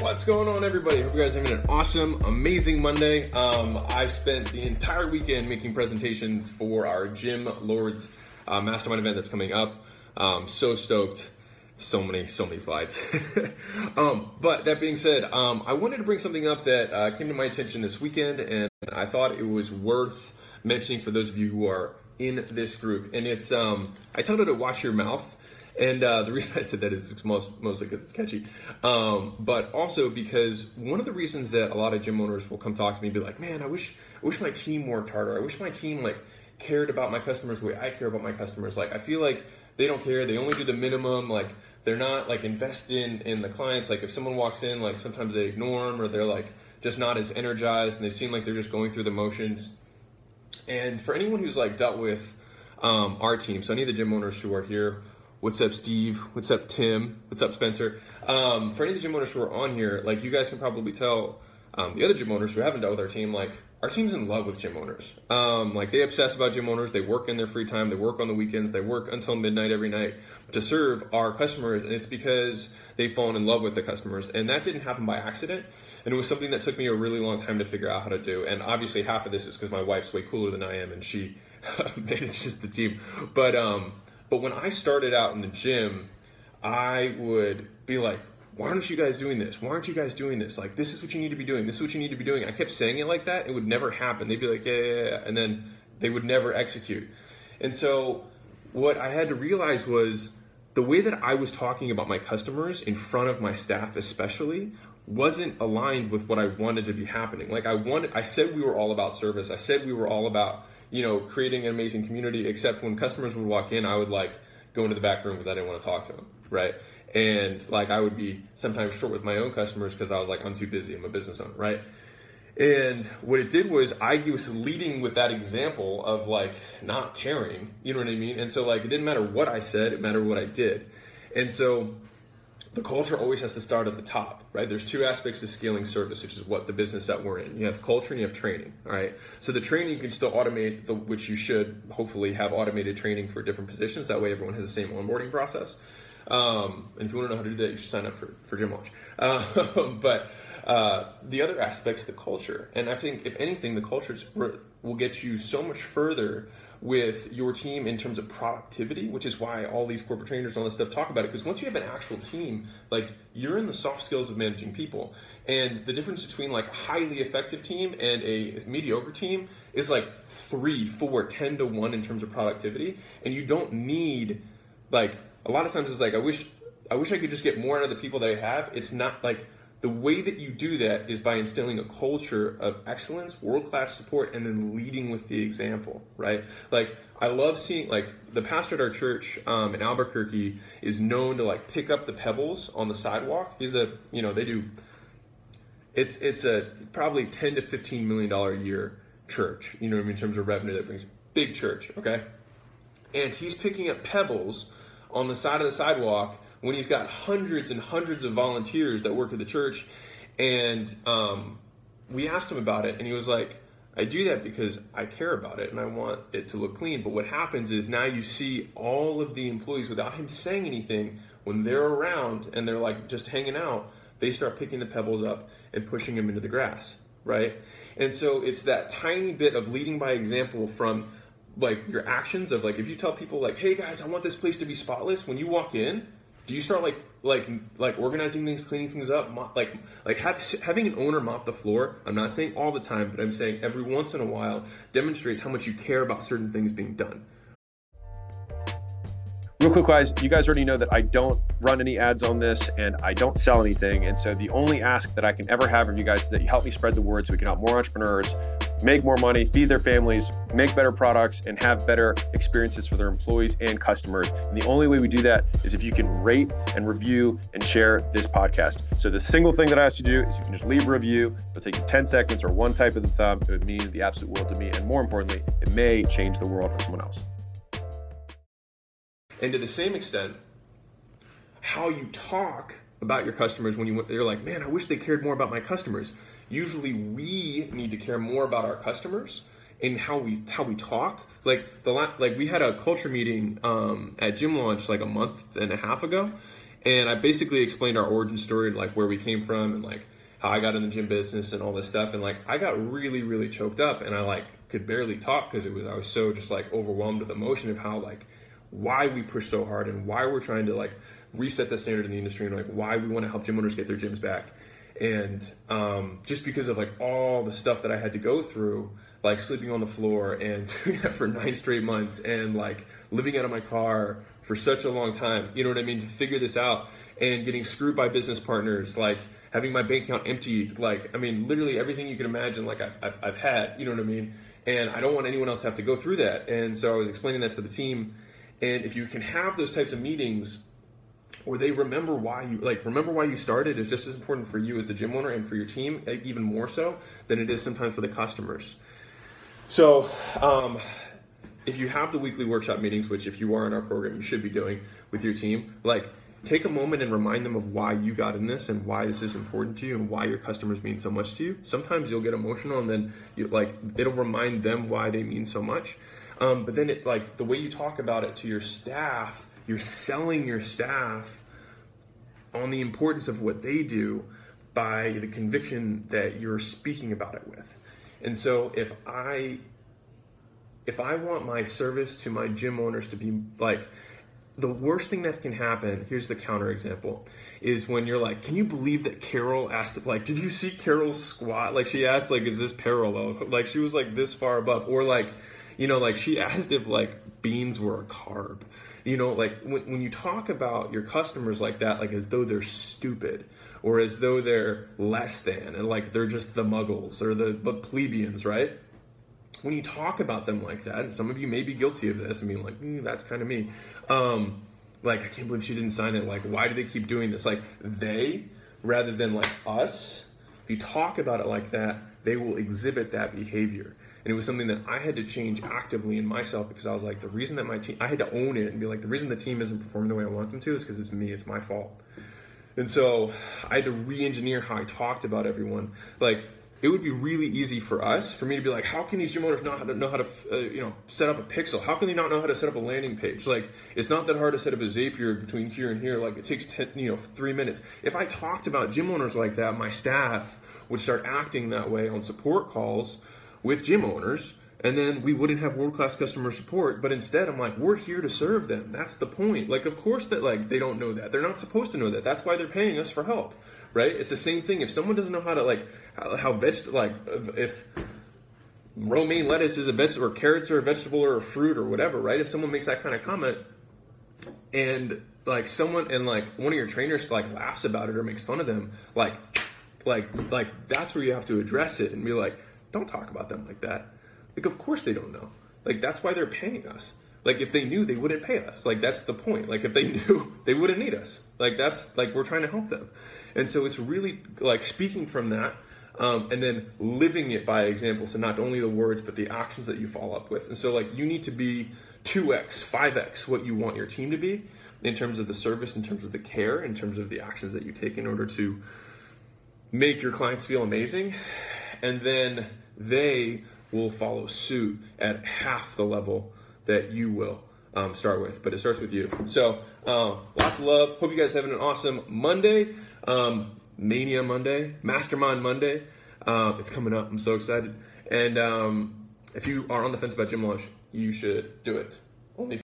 What's going on, everybody? Hope you guys are having an awesome, amazing Monday. Um, I spent the entire weekend making presentations for our Gym Lords uh, Mastermind event that's coming up. Um, so stoked. So many, so many slides. um, but that being said, um, I wanted to bring something up that uh, came to my attention this weekend, and I thought it was worth mentioning for those of you who are in this group. And it's, um, I titled it to "Watch Your Mouth." And uh, the reason I said that is most, mostly because it's catchy, um, but also because one of the reasons that a lot of gym owners will come talk to me and be like, "Man, I wish, I wish my team worked harder. I wish my team like cared about my customers the way I care about my customers. Like, I feel like they don't care. They only do the minimum. Like, they're not like invested in, in the clients. Like, if someone walks in, like sometimes they ignore them or they're like just not as energized and they seem like they're just going through the motions. And for anyone who's like dealt with um, our team, so any of the gym owners who are here What's up, Steve? What's up, Tim? What's up, Spencer? Um, for any of the gym owners who are on here, like you guys can probably tell, um, the other gym owners who haven't dealt with our team, like our team's in love with gym owners. Um, like they obsess about gym owners. They work in their free time. They work on the weekends. They work until midnight every night to serve our customers, and it's because they've fallen in love with the customers. And that didn't happen by accident. And it was something that took me a really long time to figure out how to do. And obviously, half of this is because my wife's way cooler than I am, and she manages the team. But um, but when I started out in the gym, I would be like, why aren't you guys doing this? Why aren't you guys doing this? Like, this is what you need to be doing. This is what you need to be doing. I kept saying it like that. It would never happen. They'd be like, yeah, yeah, yeah. And then they would never execute. And so what I had to realize was the way that I was talking about my customers in front of my staff, especially, wasn't aligned with what I wanted to be happening. Like I wanted, I said we were all about service. I said we were all about you know, creating an amazing community. Except when customers would walk in, I would like go into the back room because I didn't want to talk to them, right? And like I would be sometimes short with my own customers because I was like, I'm too busy. I'm a business owner, right? And what it did was I was leading with that example of like not caring, you know what I mean? And so like it didn't matter what I said, it mattered what I did. And so the culture always has to start at the top, right? There's two aspects to scaling service, which is what the business that we're in. You have culture and you have training, all right? So the training you can still automate, the, which you should hopefully have automated training for different positions. That way everyone has the same onboarding process. Um, and if you want to know how to do that, you should sign up for, for Gym Launch. Uh, but uh, the other aspects, the culture. And I think, if anything, the culture will get you so much further with your team in terms of productivity, which is why all these corporate trainers and all this stuff talk about it. Because once you have an actual team, like you're in the soft skills of managing people, and the difference between like a highly effective team and a mediocre team is like three, four, ten to one in terms of productivity, and you don't need like a lot of times it's like I wish I wish I could just get more out of the people that I have. It's not like the way that you do that is by instilling a culture of excellence, world class support, and then leading with the example, right? Like, I love seeing, like, the pastor at our church um, in Albuquerque is known to, like, pick up the pebbles on the sidewalk. He's a, you know, they do, it's, it's a probably 10 to 15 million dollar a year church, you know I mean, in terms of revenue that brings big church, okay? And he's picking up pebbles on the side of the sidewalk when he's got hundreds and hundreds of volunteers that work at the church. And um, we asked him about it, and he was like, I do that because I care about it and I want it to look clean. But what happens is now you see all of the employees without him saying anything, when they're around and they're like just hanging out, they start picking the pebbles up and pushing them into the grass, right? And so it's that tiny bit of leading by example from like your actions of like if you tell people like, hey guys, I want this place to be spotless, when you walk in, do you start like like like organizing things, cleaning things up, mop, like like have, having an owner mop the floor? I'm not saying all the time, but I'm saying every once in a while demonstrates how much you care about certain things being done. Real quick, guys, you guys already know that I don't run any ads on this and I don't sell anything. And so the only ask that I can ever have of you guys is that you help me spread the word so we can help more entrepreneurs make more money, feed their families, make better products, and have better experiences for their employees and customers. And the only way we do that is if you can rate and review and share this podcast. So the single thing that I ask you to do is you can just leave a review. It'll take you 10 seconds or one type of the thumb. It would mean the absolute world to me. And more importantly, it may change the world for someone else. And to the same extent, how you talk about your customers when you you're like, man, I wish they cared more about my customers. Usually, we need to care more about our customers and how we how we talk. Like the like we had a culture meeting um, at Gym Launch like a month and a half ago, And I basically explained our origin story, like where we came from, and like how I got in the gym business and all this stuff. And like I got really, really choked up, and I like could barely talk because it was I was so just like overwhelmed with emotion of how like why we push so hard and why we're trying to like reset the standard in the industry and like why we want to help gym owners get their gyms back and um, just because of like all the stuff that i had to go through like sleeping on the floor and doing that for nine straight months and like living out of my car for such a long time you know what i mean? To figure this out and getting screwed by business partners like having my bank account emptied like i mean literally everything you can imagine like i've, I've, I've had you know what i mean? And i don't want anyone else to have to go through that. And so i was explaining that to the team. And if you can have those types of meetings or they remember why you like remember why you started is just as important for you as the gym owner and for your team even more so than it is sometimes for the customers. So um, if you have the weekly workshop meetings which if you are in our program you should be doing with your team like take a moment and remind them of why you got in this and why this is important to you and why your customers mean so much to you. Sometimes you'll get emotional and then you like it'll remind them why they mean so much. Um, but then it like the way you talk about it to your staff, you're selling your staff on the importance of what they do by the conviction that you're speaking about it with. And so if I if I want my service to my gym owners to be like the worst thing that can happen, here's the counter example, is when you're like, can you believe that Carol asked, like, did you see Carol's squat? Like, she asked, like, is this parallel? Like, she was like this far above. Or like, you know, like she asked if like beans were a carb. You know, like when, when you talk about your customers like that, like as though they're stupid or as though they're less than and like they're just the muggles or the, plebeians, right? When you talk about them like that, and some of you may be guilty of this, I mean, like, mm, that's kind of me. Um, like, I can't believe she didn't sign it. Like, why do they keep doing this? Like, they, rather than like us, if you talk about it like that, they will exhibit that behavior. And it was something that I had to change actively in myself because I was like, the reason that my team, I had to own it and be like, the reason the team isn't performing the way I want them to is because it's me, it's my fault. And so I had to re engineer how I talked about everyone. Like, it would be really easy for us, for me to be like, how can these gym owners not know how to, uh, you know, set up a pixel? How can they not know how to set up a landing page? Like, it's not that hard to set up a Zapier between here and here. Like, it takes 10, you know, three minutes. If I talked about gym owners like that, my staff would start acting that way on support calls with gym owners and then we wouldn't have world class customer support but instead i'm like we're here to serve them. That's the point. Like of course that like they don't know that. They're not supposed to know that. That's why they're paying us for help right? It's the same thing. If someone doesn't know how to like how, how veg like if romaine lettuce is a vegetable or carrots are a vegetable or a fruit or whatever right? If someone makes that kind of comment and like someone and like one of your trainers like laughs about it or makes fun of them like like like that's where you have to address it and be like don't talk about them like that. Like, of course they don't know. Like, that's why they're paying us. Like, if they knew, they wouldn't pay us. Like, that's the point. Like, if they knew, they wouldn't need us. Like, that's like we're trying to help them. And so it's really like speaking from that um, and then living it by example. So not only the words, but the actions that you follow up with. And so, like, you need to be 2x, 5x what you want your team to be in terms of the service, in terms of the care, in terms of the actions that you take in order to make your clients feel amazing and then they will follow suit at half the level that you will um, start with. But it starts with you. So uh, lots of love. Hope you guys having an awesome Monday, um, Mania Monday, Mastermind Monday. Uh, it's coming up. I'm so excited. And um, if you are on the fence about gym launch, you should do it. Only